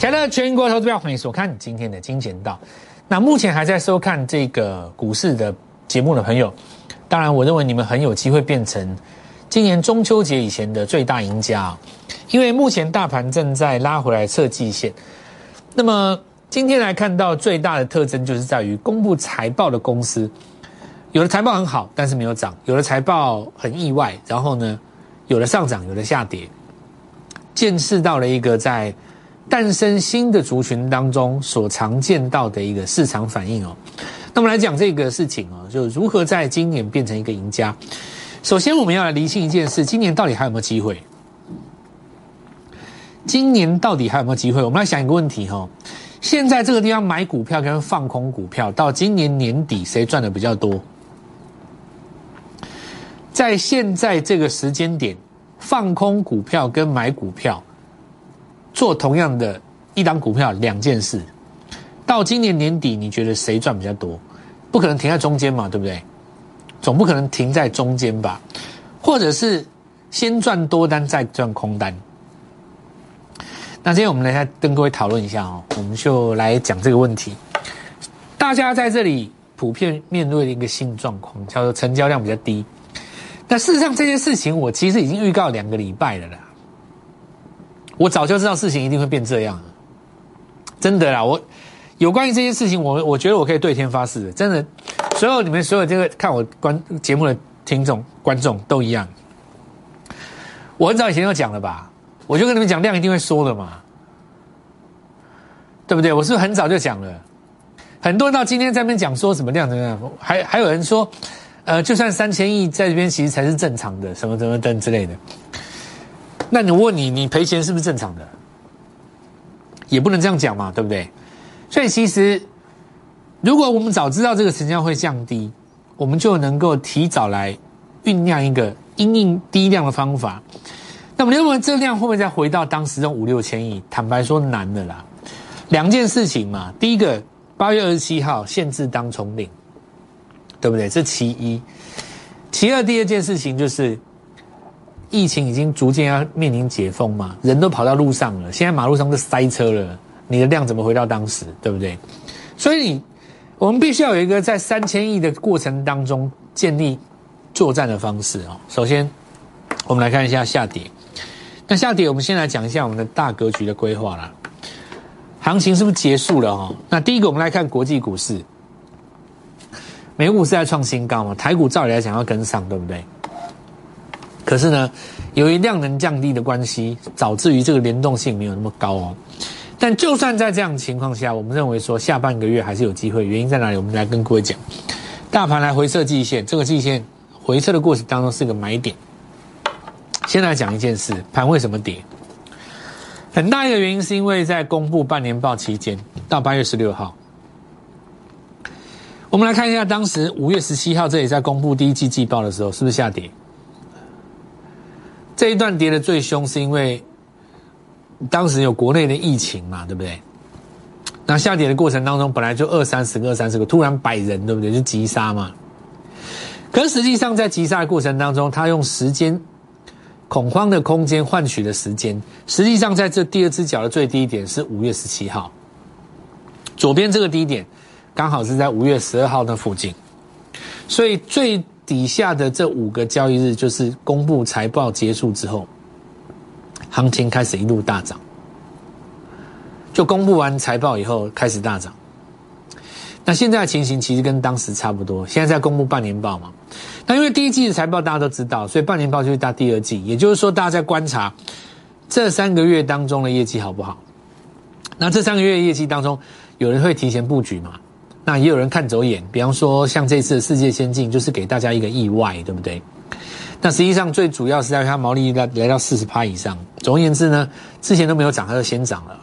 亲爱的全国投资票，欢迎收看今天的金钱道。那目前还在收看这个股市的节目的朋友，当然我认为你们很有机会变成今年中秋节以前的最大赢家！因为目前大盘正在拉回来测季线。那么今天来看到最大的特征就是在于公布财报的公司，有的财报很好，但是没有涨；有的财报很意外，然后呢，有的上涨，有的下跌，见识到了一个在。诞生新的族群当中所常见到的一个市场反应哦，那么来讲这个事情哦，就如何在今年变成一个赢家。首先，我们要来厘清一件事：今年到底还有没有机会？今年到底还有没有机会？我们来想一个问题哈：现在这个地方买股票跟放空股票，到今年年底谁赚的比较多？在现在这个时间点，放空股票跟买股票。做同样的一档股票，两件事，到今年年底，你觉得谁赚比较多？不可能停在中间嘛，对不对？总不可能停在中间吧？或者是先赚多单再赚空单？那今天我们来跟各位讨论一下哦，我们就来讲这个问题。大家在这里普遍面对的一个新状况，叫做成交量比较低。那事实上这件事情，我其实已经预告两个礼拜了啦。我早就知道事情一定会变这样，真的啦！我有关于这些事情，我我觉得我可以对天发誓，真的，所有你们所有这个看我观节目的听众观众都一样。我很早以前就讲了吧，我就跟你们讲量一定会缩的嘛，对不对？我是不是很早就讲了？很多人到今天在那边讲说什么量怎么样，还还有人说，呃，就算三千亿在这边其实才是正常的，什么什么等之类的。那你问你，你赔钱是不是正常的？也不能这样讲嘛，对不对？所以其实，如果我们早知道这个成交会降低，我们就能够提早来酝酿一个因应低量的方法。那么，你认为这量会不会再回到当时的五六千亿？坦白说，难的啦。两件事情嘛，第一个，八月二十七号限制当冲令，对不对？这其一。其二，第二件事情就是。疫情已经逐渐要面临解封嘛，人都跑到路上了，现在马路上都塞车了，你的量怎么回到当时，对不对？所以你我们必须要有一个在三千亿的过程当中建立作战的方式哦。首先，我们来看一下下跌。那下跌，我们先来讲一下我们的大格局的规划啦。行情是不是结束了哈？那第一个，我们来看国际股市，美股是在创新高嘛？台股照理来讲要跟上，对不对？可是呢，由于量能降低的关系，导致于这个联动性没有那么高哦。但就算在这样情况下，我们认为说下半个月还是有机会。原因在哪里？我们来跟各位讲，大盘来回测季线，这个季线回撤的过程当中是个买点。先来讲一件事，盘为什么跌？很大一个原因是因为在公布半年报期间，到八月十六号，我们来看一下当时五月十七号这里在公布第一季季报的时候，是不是下跌？这一段跌的最凶，是因为当时有国内的疫情嘛，对不对？那下跌的过程当中，本来就二三十个、二三十个，突然百人，对不对？就急杀嘛。可实际上，在急杀的过程当中，他用时间恐慌的空间换取的时间，实际上在这第二只脚的最低点是五月十七号，左边这个低点刚好是在五月十二号那附近，所以最。底下的这五个交易日，就是公布财报结束之后，行情开始一路大涨。就公布完财报以后开始大涨。那现在的情形其实跟当时差不多。现在在公布半年报嘛，那因为第一季的财报大家都知道，所以半年报就是到第二季。也就是说，大家在观察这三个月当中的业绩好不好？那这三个月业绩当中，有人会提前布局嘛？那也有人看走眼，比方说像这次的世界先进，就是给大家一个意外，对不对？那实际上最主要是在它毛利率来来到四十趴以上。总而言之呢，之前都没有涨，它就先涨了。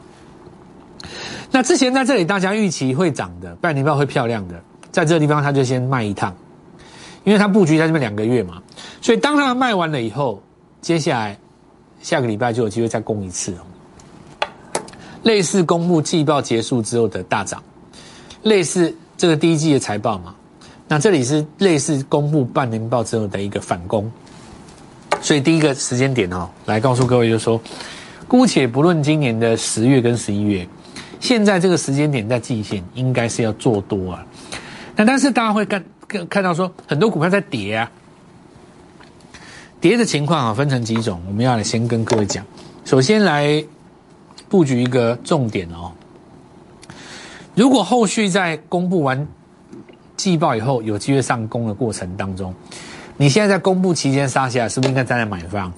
那之前在这里大家预期会涨的，半年报会漂亮的，在这个地方它就先卖一趟，因为它布局在这边两个月嘛，所以当它卖完了以后，接下来下个礼拜就有机会再攻一次哦。类似公布季报结束之后的大涨。类似这个第一季的财报嘛，那这里是类似公布半年报之后的一个反攻，所以第一个时间点哦，来告诉各位就是说，姑且不论今年的十月跟十一月，现在这个时间点在季线应该是要做多啊。那但是大家会看看看到说很多股票在跌啊，跌的情况啊分成几种，我们要来先跟各位讲。首先来布局一个重点哦，如果后续在公布完季报以后有机会上攻的过程当中，你现在在公布期间杀下来，是不是应该站在买方？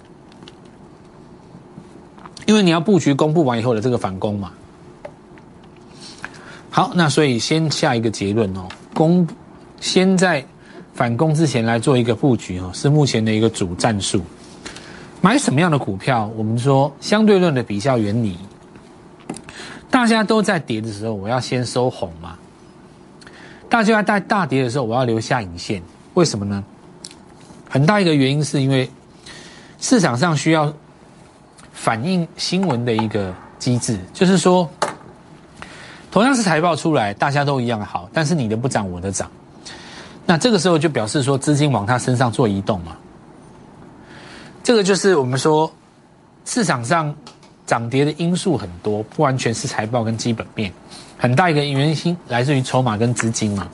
因为你要布局公布完以后的这个反攻嘛。好，那所以先下一个结论哦，攻先在反攻之前来做一个布局哦，是目前的一个主战术。买什么样的股票？我们说相对论的比较原理，大家都在跌的时候，我要先收红嘛。大家在大跌的时候，我要留下影线，为什么呢？很大一个原因是因为市场上需要。反映新闻的一个机制，就是说，同样是财报出来，大家都一样好，但是你的不涨，我的涨，那这个时候就表示说资金往他身上做移动嘛。这个就是我们说市场上涨跌的因素很多，不完全是财报跟基本面，很大一个原因来自于筹码跟资金嘛。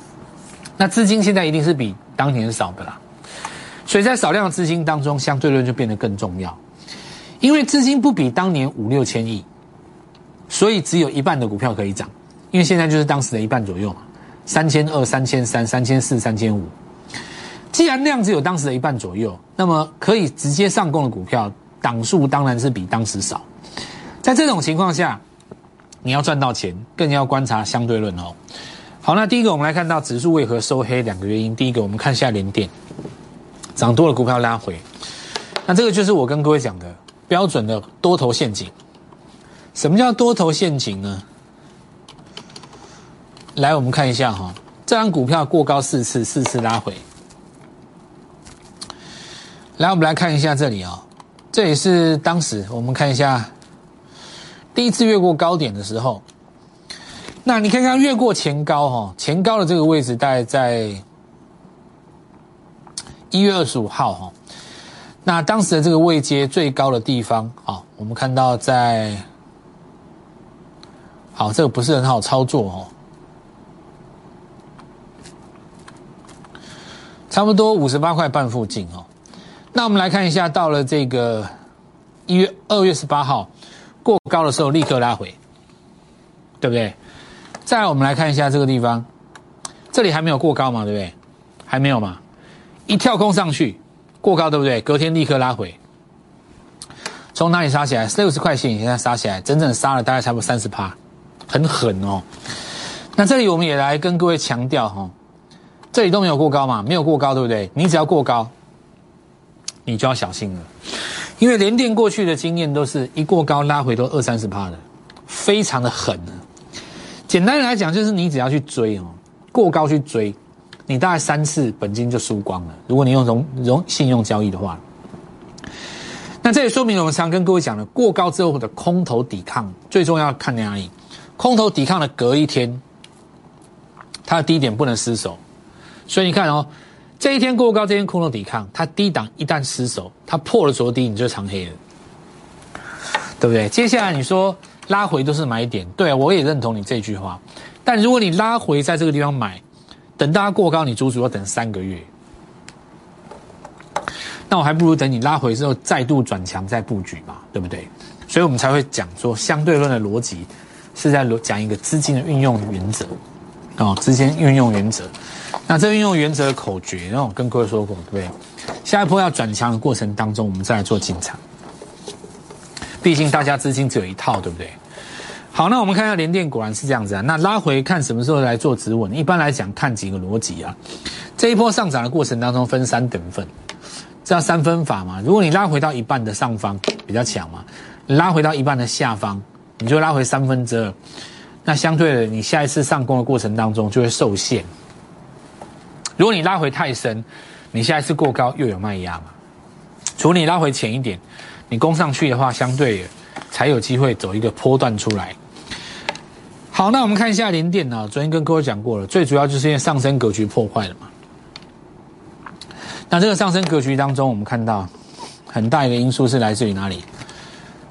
那资金现在一定是比当年少的啦，所以在少量的资金当中，相对论就变得更重要。因为资金不比当年五六千亿，所以只有一半的股票可以涨。因为现在就是当时的一半左右嘛，三千二、三千三、三千四、三千五。既然量只有当时的一半左右，那么可以直接上攻的股票档数当然是比当时少。在这种情况下，你要赚到钱，更要观察相对论哦。好，那第一个我们来看到指数为何收黑两个原因。第一个，我们看一下连电涨多了股票拉回，那这个就是我跟各位讲的。标准的多头陷阱，什么叫多头陷阱呢？来，我们看一下哈，这张股票过高四次，四次拉回。来，我们来看一下这里啊，这也是当时我们看一下第一次越过高点的时候。那你看看越过前高哈，前高的这个位置大概在一月二十五号哈。那当时的这个位阶最高的地方，啊，我们看到在，好，这个不是很好操作哦，差不多五十八块半附近哦。那我们来看一下，到了这个一月二月十八号过高的时候，立刻拉回，对不对？再来，我们来看一下这个地方，这里还没有过高嘛，对不对？还没有嘛，一跳空上去。过高对不对？隔天立刻拉回，从哪里杀起来？六十块钱现在杀起来，整整杀了大概差不多三十趴，很狠哦。那这里我们也来跟各位强调哈，这里都没有过高嘛，没有过高对不对？你只要过高，你就要小心了，因为连电过去的经验都是一过高拉回都二三十趴的，非常的狠。简单来讲就是你只要去追哦，过高去追。你大概三次本金就输光了。如果你用融融信用交易的话，那这也说明我们常跟各位讲的，过高之后的空头抵抗最重要看哪里？空头抵抗的隔一天，它的低点不能失守。所以你看哦，这一天过高，这天空头抵抗，它低档一旦失守，它破了昨低，你就长黑了，对不对？接下来你说拉回都是买点，对我也认同你这句话。但如果你拉回在这个地方买，等大家过高，你足足要等三个月。那我还不如等你拉回之后再度转强再布局嘛，对不对？所以我们才会讲说相对论的逻辑是在讲一个资金的运用原则哦，资金运用原则。那这运用原则的口诀，那我跟各位说过，对不对？下一波要转强的过程当中，我们再来做进场。毕竟大家资金只有一套，对不对？好，那我们看一下联电，果然是这样子啊。那拉回看什么时候来做止稳？一般来讲，看几个逻辑啊。这一波上涨的过程当中，分三等份，这叫三分法嘛。如果你拉回到一半的上方比较强嘛，你拉回到一半的下方，你就拉回三分之二。那相对的，你下一次上攻的过程当中就会受限。如果你拉回太深，你下一次过高又有卖压嘛。除了你拉回浅一点，你攻上去的话，相对才有机会走一个波段出来。好，那我们看一下零点啊，昨天跟各位讲过了，最主要就是因为上升格局破坏了嘛。那这个上升格局当中，我们看到很大一个因素是来自于哪里？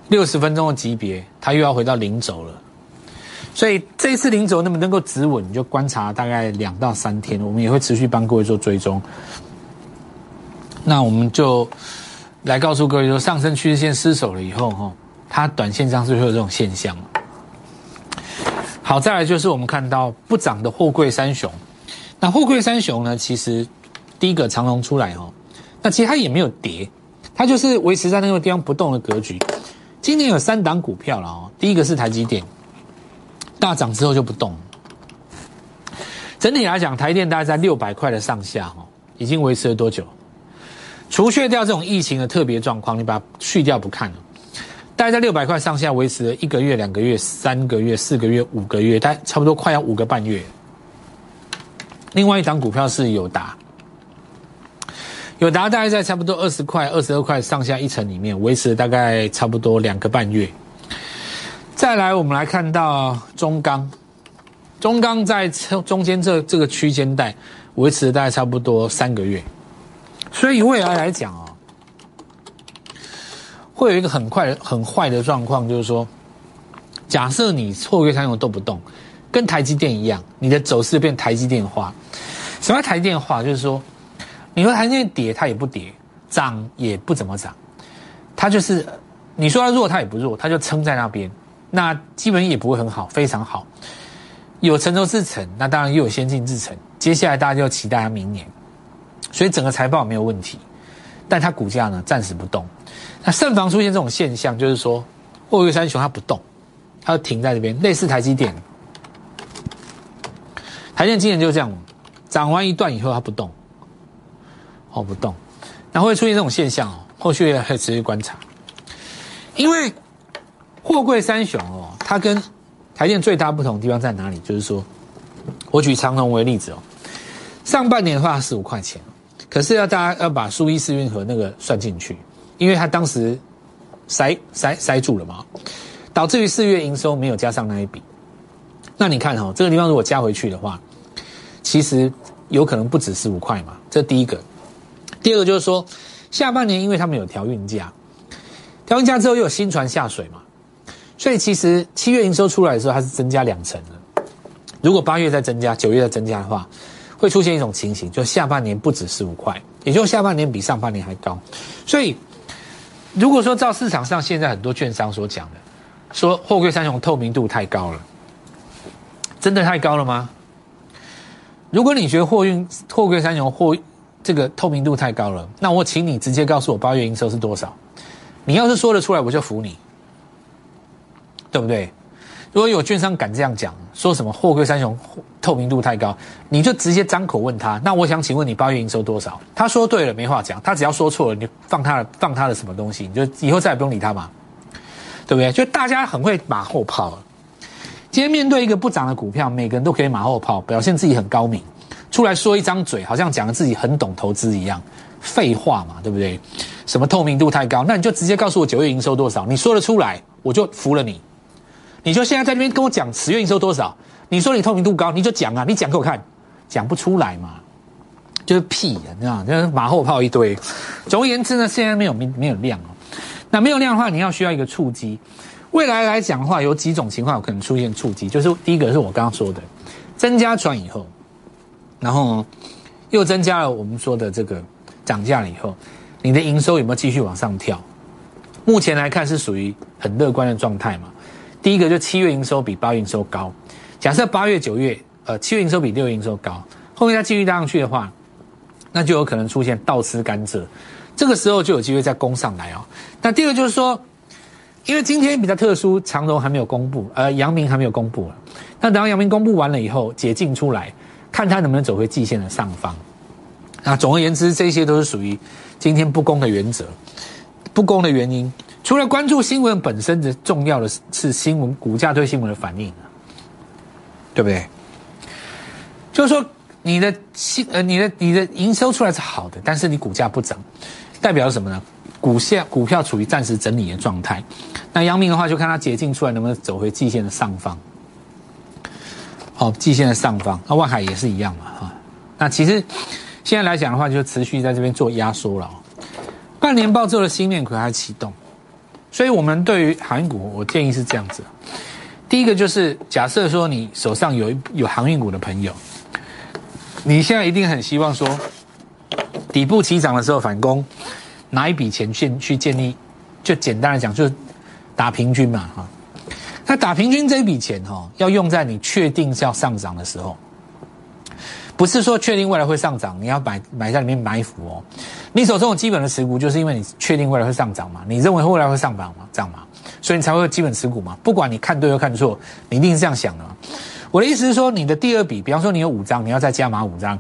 六十分钟的级别，它又要回到零轴了。所以这一次零轴能不能够止稳，你就观察大概两到三天，我们也会持续帮各位做追踪。那我们就来告诉各位说，上升趋势线失守了以后，哈，它短线上是会有这种现象。好，再来就是我们看到不涨的货柜三雄。那货柜三雄呢，其实第一个长龙出来哦，那其实它也没有跌，它就是维持在那个地方不动的格局。今年有三档股票了哦，第一个是台积电，大涨之后就不动。整体来讲，台电大概在六百块的上下哦，已经维持了多久？除却掉这种疫情的特别状况，你把它去掉不看，大概在六百块上下维持了一个月、两个月、三个月、四个月、五个月，大概差不多快要五个半月。另外一档股票是友达，友达大概在差不多二十块、二十二块上下一层里面维持了大概差不多两个半月。再来，我们来看到中钢，中钢在中间这这个区间带维持了大概差不多三个月。所以未来来讲啊，会有一个很快很坏的状况，就是说，假设你错柜三用都不动，跟台积电一样，你的走势变台积电化。什么台积电化？就是说，你说台积电跌，它也不跌；涨也不怎么涨。它就是你说它弱，它也不弱，它就撑在那边。那基本也不会很好，非常好。有成熟制成，那当然又有先进制成。接下来大家就期待它明年。所以整个财报没有问题，但它股价呢暂时不动。那盛防出现这种现象，就是说货柜三雄它不动，它停在这边，类似台积电。台电今年就这样，涨完一段以后它不动，哦不动，然后会出现这种现象哦，后续也会持续观察。因为货柜三雄哦，它跟台电最大不同的地方在哪里？就是说，我举长隆为例子哦，上半年的话十五块钱。可是要大家要把苏伊士运河那个算进去，因为它当时塞塞塞住了嘛，导致于四月营收没有加上那一笔。那你看哈，这个地方如果加回去的话，其实有可能不止十五块嘛。这第一个，第二个就是说，下半年因为他们有调运价，调运价之后又有新船下水嘛，所以其实七月营收出来的时候它是增加两成的。如果八月再增加，九月再增加的话。会出现一种情形，就下半年不止十五块，也就下半年比上半年还高。所以，如果说照市场上现在很多券商所讲的，说货柜三雄透明度太高了，真的太高了吗？如果你觉得货运货柜三雄货这个透明度太高了，那我请你直接告诉我八月营收是多少。你要是说得出来，我就服你，对不对？如果有券商敢这样讲，说什么货柜三雄透明度太高，你就直接张口问他。那我想请问你八月营收多少？他说对了，没话讲。他只要说错了，你放他的放他的什么东西，你就以后再也不用理他嘛，对不对？就大家很会马后炮。今天面对一个不涨的股票，每个人都可以马后炮，表现自己很高明，出来说一张嘴，好像讲自己很懂投资一样，废话嘛，对不对？什么透明度太高？那你就直接告诉我九月营收多少？你说得出来，我就服了你。你就现在在那边跟我讲十月营收多少？你说你透明度高，你就讲啊，你讲给我看，讲不出来嘛，就是屁啊，你知道就是马后炮一堆。总而言之呢，现在没有没没有量哦。那没有量的话，你要需要一个触机。未来来讲的话，有几种情况有可能出现触机，就是第一个是我刚刚说的，增加船以后，然后又增加了我们说的这个涨价了以后，你的营收有没有继续往上跳？目前来看是属于很乐观的状态嘛。第一个就七月营收比八月营收高，假设八月九月，呃，七月营收比六月营收高，后面再继续拉上去的话，那就有可能出现倒吃甘蔗，这个时候就有机会再攻上来哦。那第二个就是说，因为今天比较特殊，长荣还没有公布，呃，阳明还没有公布。那等到阳明公布完了以后，解禁出来，看他能不能走回季线的上方。那总而言之，这些都是属于今天不公的原则，不公的原因。除了关注新闻本身的重要的是新闻股价对新闻的反应对不对？就是说你的新呃你的你的营收出来是好的，但是你股价不涨，代表了什么呢？股价股票处于暂时整理的状态。那阳明的话，就看它解禁出来能不能走回季线的上方。好，季线的上方，那万海也是一样嘛哈。那其实现在来讲的话，就持续在这边做压缩了。半年报之后的新面孔还启动。所以我们对于航运股，我建议是这样子。第一个就是假设说你手上有一有航运股的朋友，你现在一定很希望说底部起涨的时候反攻，拿一笔钱去去建立，就简单来讲就打平均嘛哈。那打平均这一笔钱哈，要用在你确定是要上涨的时候。不是说确定未来会上涨，你要买买在里面埋伏哦。你手中有基本的持股，就是因为你确定未来会上涨嘛？你认为未来会上涨吗？涨嘛？所以你才会有基本持股嘛？不管你看对又看错，你一定是这样想的嘛。我的意思是说，你的第二笔，比方说你有五张，你要再加码五张，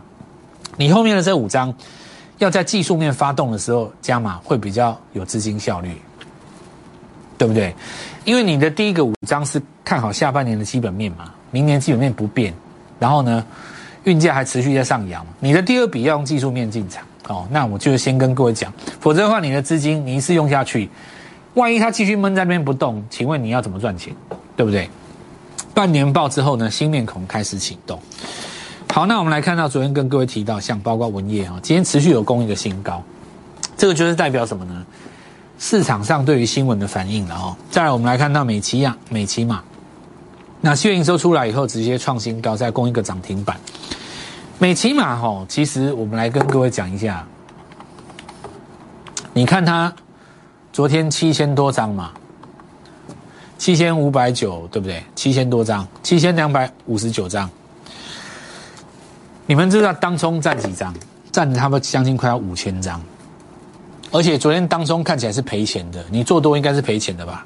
你后面的这五张要在技术面发动的时候加码，会比较有资金效率，对不对？因为你的第一个五张是看好下半年的基本面嘛，明年基本面不变，然后呢？运价还持续在上扬，你的第二笔要用技术面进场哦，那我就先跟各位讲，否则的话，你的资金你一次用下去，万一它继续闷在那边不动，请问你要怎么赚钱？对不对？半年报之后呢，新面孔开始启动。好，那我们来看到昨天跟各位提到，像包括文业啊，今天持续有攻一个新高，这个就是代表什么呢？市场上对于新闻的反应了哦。再来，我们来看到美琪亚、美琪玛。那七月营收出来以后，直接创新高，再攻一个涨停板。美骑马哈，其实我们来跟各位讲一下，你看它昨天七千多张嘛，七千五百九，对不对？七千多张，七千两百五十九张。你们知道当中占几张？占他们将近快要五千张，而且昨天当中看起来是赔钱的，你做多应该是赔钱的吧？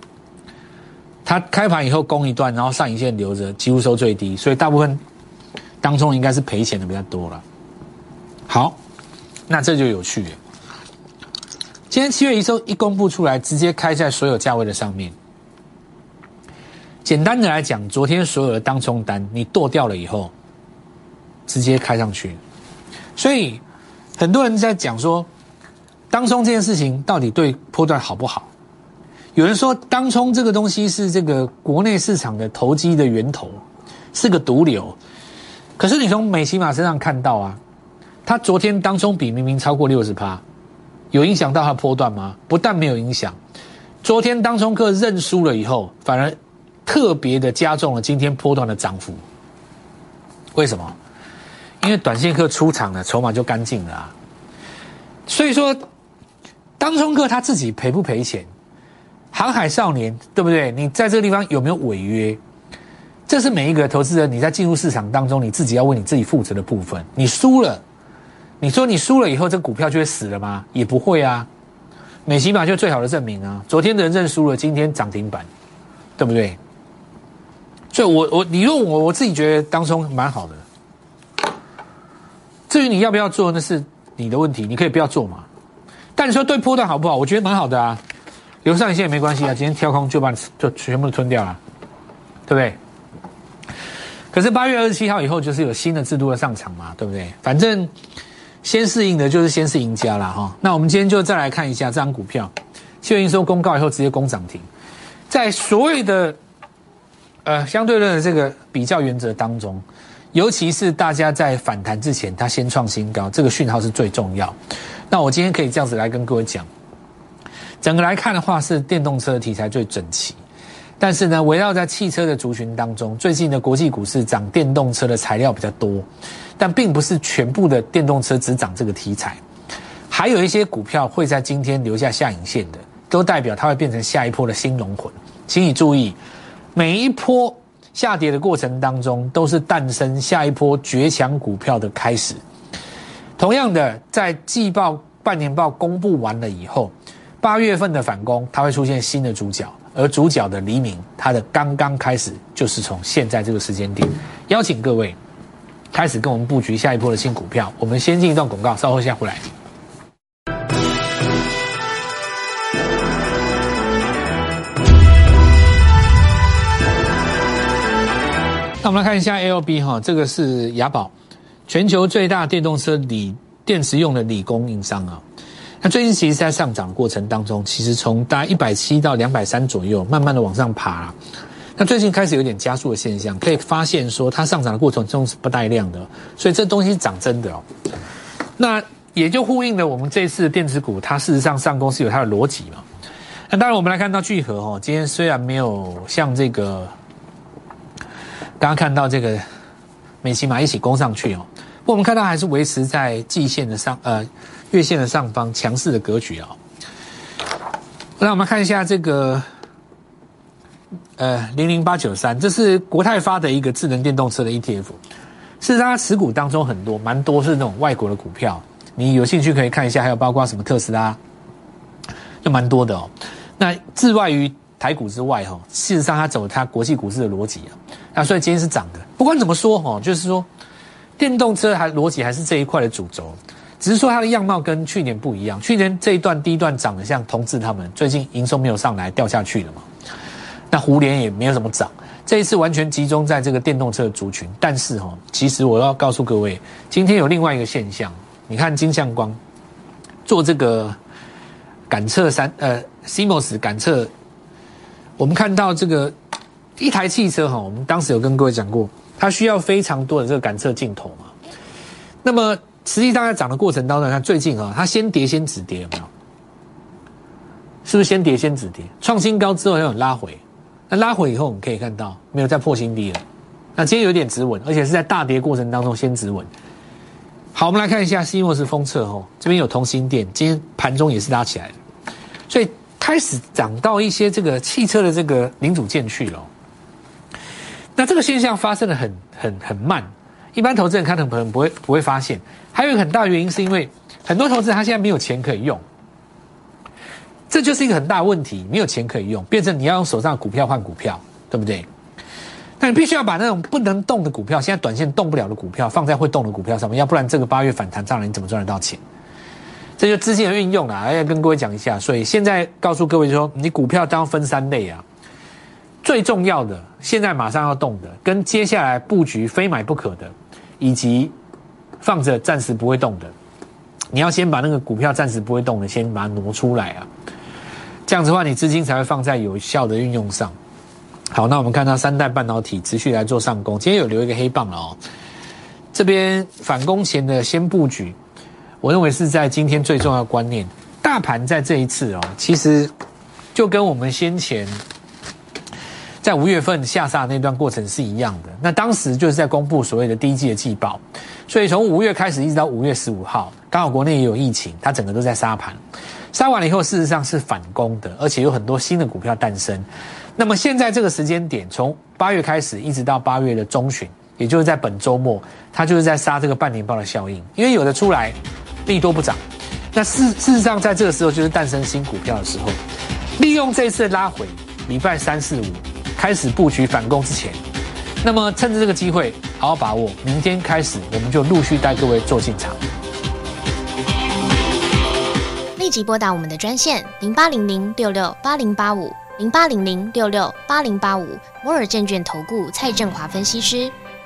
它开盘以后攻一段，然后上影线留着，几乎收最低，所以大部分当中应该是赔钱的比较多了。好，那这就有趣了。今天七月一收一公布出来，直接开在所有价位的上面。简单的来讲，昨天所有的当冲单你剁掉了以后，直接开上去。所以很多人在讲说，当冲这件事情到底对波段好不好？有人说，当冲这个东西是这个国内市场的投机的源头，是个毒瘤。可是你从美骑马身上看到啊，他昨天当冲比明明超过六十趴，有影响到他波段吗？不但没有影响，昨天当冲客认输了以后，反而特别的加重了今天波段的涨幅。为什么？因为短线客出场了，筹码就干净了啊。所以说，当冲客他自己赔不赔钱？航海少年，对不对？你在这个地方有没有违约？这是每一个投资人你在进入市场当中，你自己要为你自己负责的部分。你输了，你说你输了以后，这股票就会死了吗？也不会啊。美骑马就最好的证明啊！昨天的人认输了，今天涨停板，对不对？所以，我我你问我，我自己觉得当中蛮好的。至于你要不要做，那是你的问题，你可以不要做嘛。但你说对波段好不好？我觉得蛮好的啊。留上一线也没关系啊，今天跳空就把你就全部吞掉了，对不对？可是八月二十七号以后就是有新的制度的上场嘛，对不对？反正先适应的就是先是赢家了哈。那我们今天就再来看一下这张股票，七月营收公告以后直接攻涨停，在所谓的呃相对论的这个比较原则当中，尤其是大家在反弹之前，它先创新高，这个讯号是最重要。那我今天可以这样子来跟各位讲。整个来看的话，是电动车题材最整齐，但是呢，围绕在汽车的族群当中，最近的国际股市涨电动车的材料比较多，但并不是全部的电动车只涨这个题材，还有一些股票会在今天留下下影线的，都代表它会变成下一波的新龙魂。请你注意，每一波下跌的过程当中，都是诞生下一波绝强股票的开始。同样的，在季报、半年报公布完了以后。八月份的反攻，它会出现新的主角，而主角的黎明，它的刚刚开始，就是从现在这个时间点，邀请各位开始跟我们布局下一波的新股票。我们先进一段广告，稍后下回来。那我们来看一下 L B 哈，这个是雅宝，全球最大电动车锂电池用的锂供应商啊。那最近其实，在上涨过程当中，其实从大概一百七到两百三左右，慢慢的往上爬。那最近开始有点加速的现象，可以发现说，它上涨的过程中是不带量的，所以这东西涨真的哦。那也就呼应了我们这次的电子股，它事实上上攻是有它的逻辑嘛。那当然，我们来看到聚合哦，今天虽然没有像这个刚刚看到这个美琪玛一起攻上去哦，我们看到还是维持在季线的上呃月线的上方强势的格局啊。那我们看一下这个呃零零八九三，这是国泰发的一个智能电动车的 ETF，是它持股当中很多蛮多是那种外国的股票，你有兴趣可以看一下，还有包括什么特斯拉，就蛮多的哦。那置外于台股之外，哈，事实上它走它国际股市的逻辑啊，那所以今天是涨的。不管怎么说，哈，就是说电动车还逻辑还是这一块的主轴，只是说它的样貌跟去年不一样。去年这一段第一段涨得像同志他们，最近营收没有上来，掉下去了嘛。那胡联也没有怎么涨，这一次完全集中在这个电动车的族群。但是哈，其实我要告诉各位，今天有另外一个现象，你看金相光做这个感测三呃。CMOS 感测，我们看到这个一台汽车哈，我们当时有跟各位讲过，它需要非常多的这个感测镜头嘛。那么实际上在涨的过程当中，看最近啊，它先跌先止跌有没有？是不是先跌先止跌？创新高之后有拉回，那拉回以后我们可以看到没有再破新低了。那今天有点止稳，而且是在大跌过程当中先止稳。好，我们来看一下 CMOS 封测哦，这边有同心电，今天盘中也是拉起来的，所以。开始涨到一些这个汽车的这个零组件去了，那这个现象发生的很很很慢，一般投资人看可能不会不会发现。还有一个很大原因是因为很多投资人他现在没有钱可以用，这就是一个很大问题，没有钱可以用，变成你要用手上的股票换股票，对不对？那你必须要把那种不能动的股票，现在短线动不了的股票放在会动的股票上面，要不然这个八月反弹上来你怎么赚得到钱？这就资金的运用啦，要跟各位讲一下。所以现在告诉各位说，你股票当分三类啊，最重要的，现在马上要动的，跟接下来布局非买不可的，以及放着暂时不会动的，你要先把那个股票暂时不会动的，先把它挪出来啊。这样子的话，你资金才会放在有效的运用上。好，那我们看到三代半导体持续来做上攻，今天有留一个黑棒了哦。这边反攻前的先布局。我认为是在今天最重要观念，大盘在这一次哦，其实就跟我们先前在五月份下杀那段过程是一样的。那当时就是在公布所谓的第一季的季报，所以从五月开始一直到五月十五号，刚好国内也有疫情，它整个都在杀盘。杀完了以后，事实上是反攻的，而且有很多新的股票诞生。那么现在这个时间点，从八月开始一直到八月的中旬，也就是在本周末，它就是在杀这个半年报的效应，因为有的出来。利多不涨，那事事实上在这个时候就是诞生新股票的时候，利用这次拉回，礼拜三四五开始布局反攻之前，那么趁着这个机会好好把握，明天开始我们就陆续带各位做进场。立即拨打我们的专线零八零零六六八零八五零八零零六六八零八五摩尔证券投顾蔡振华分析师。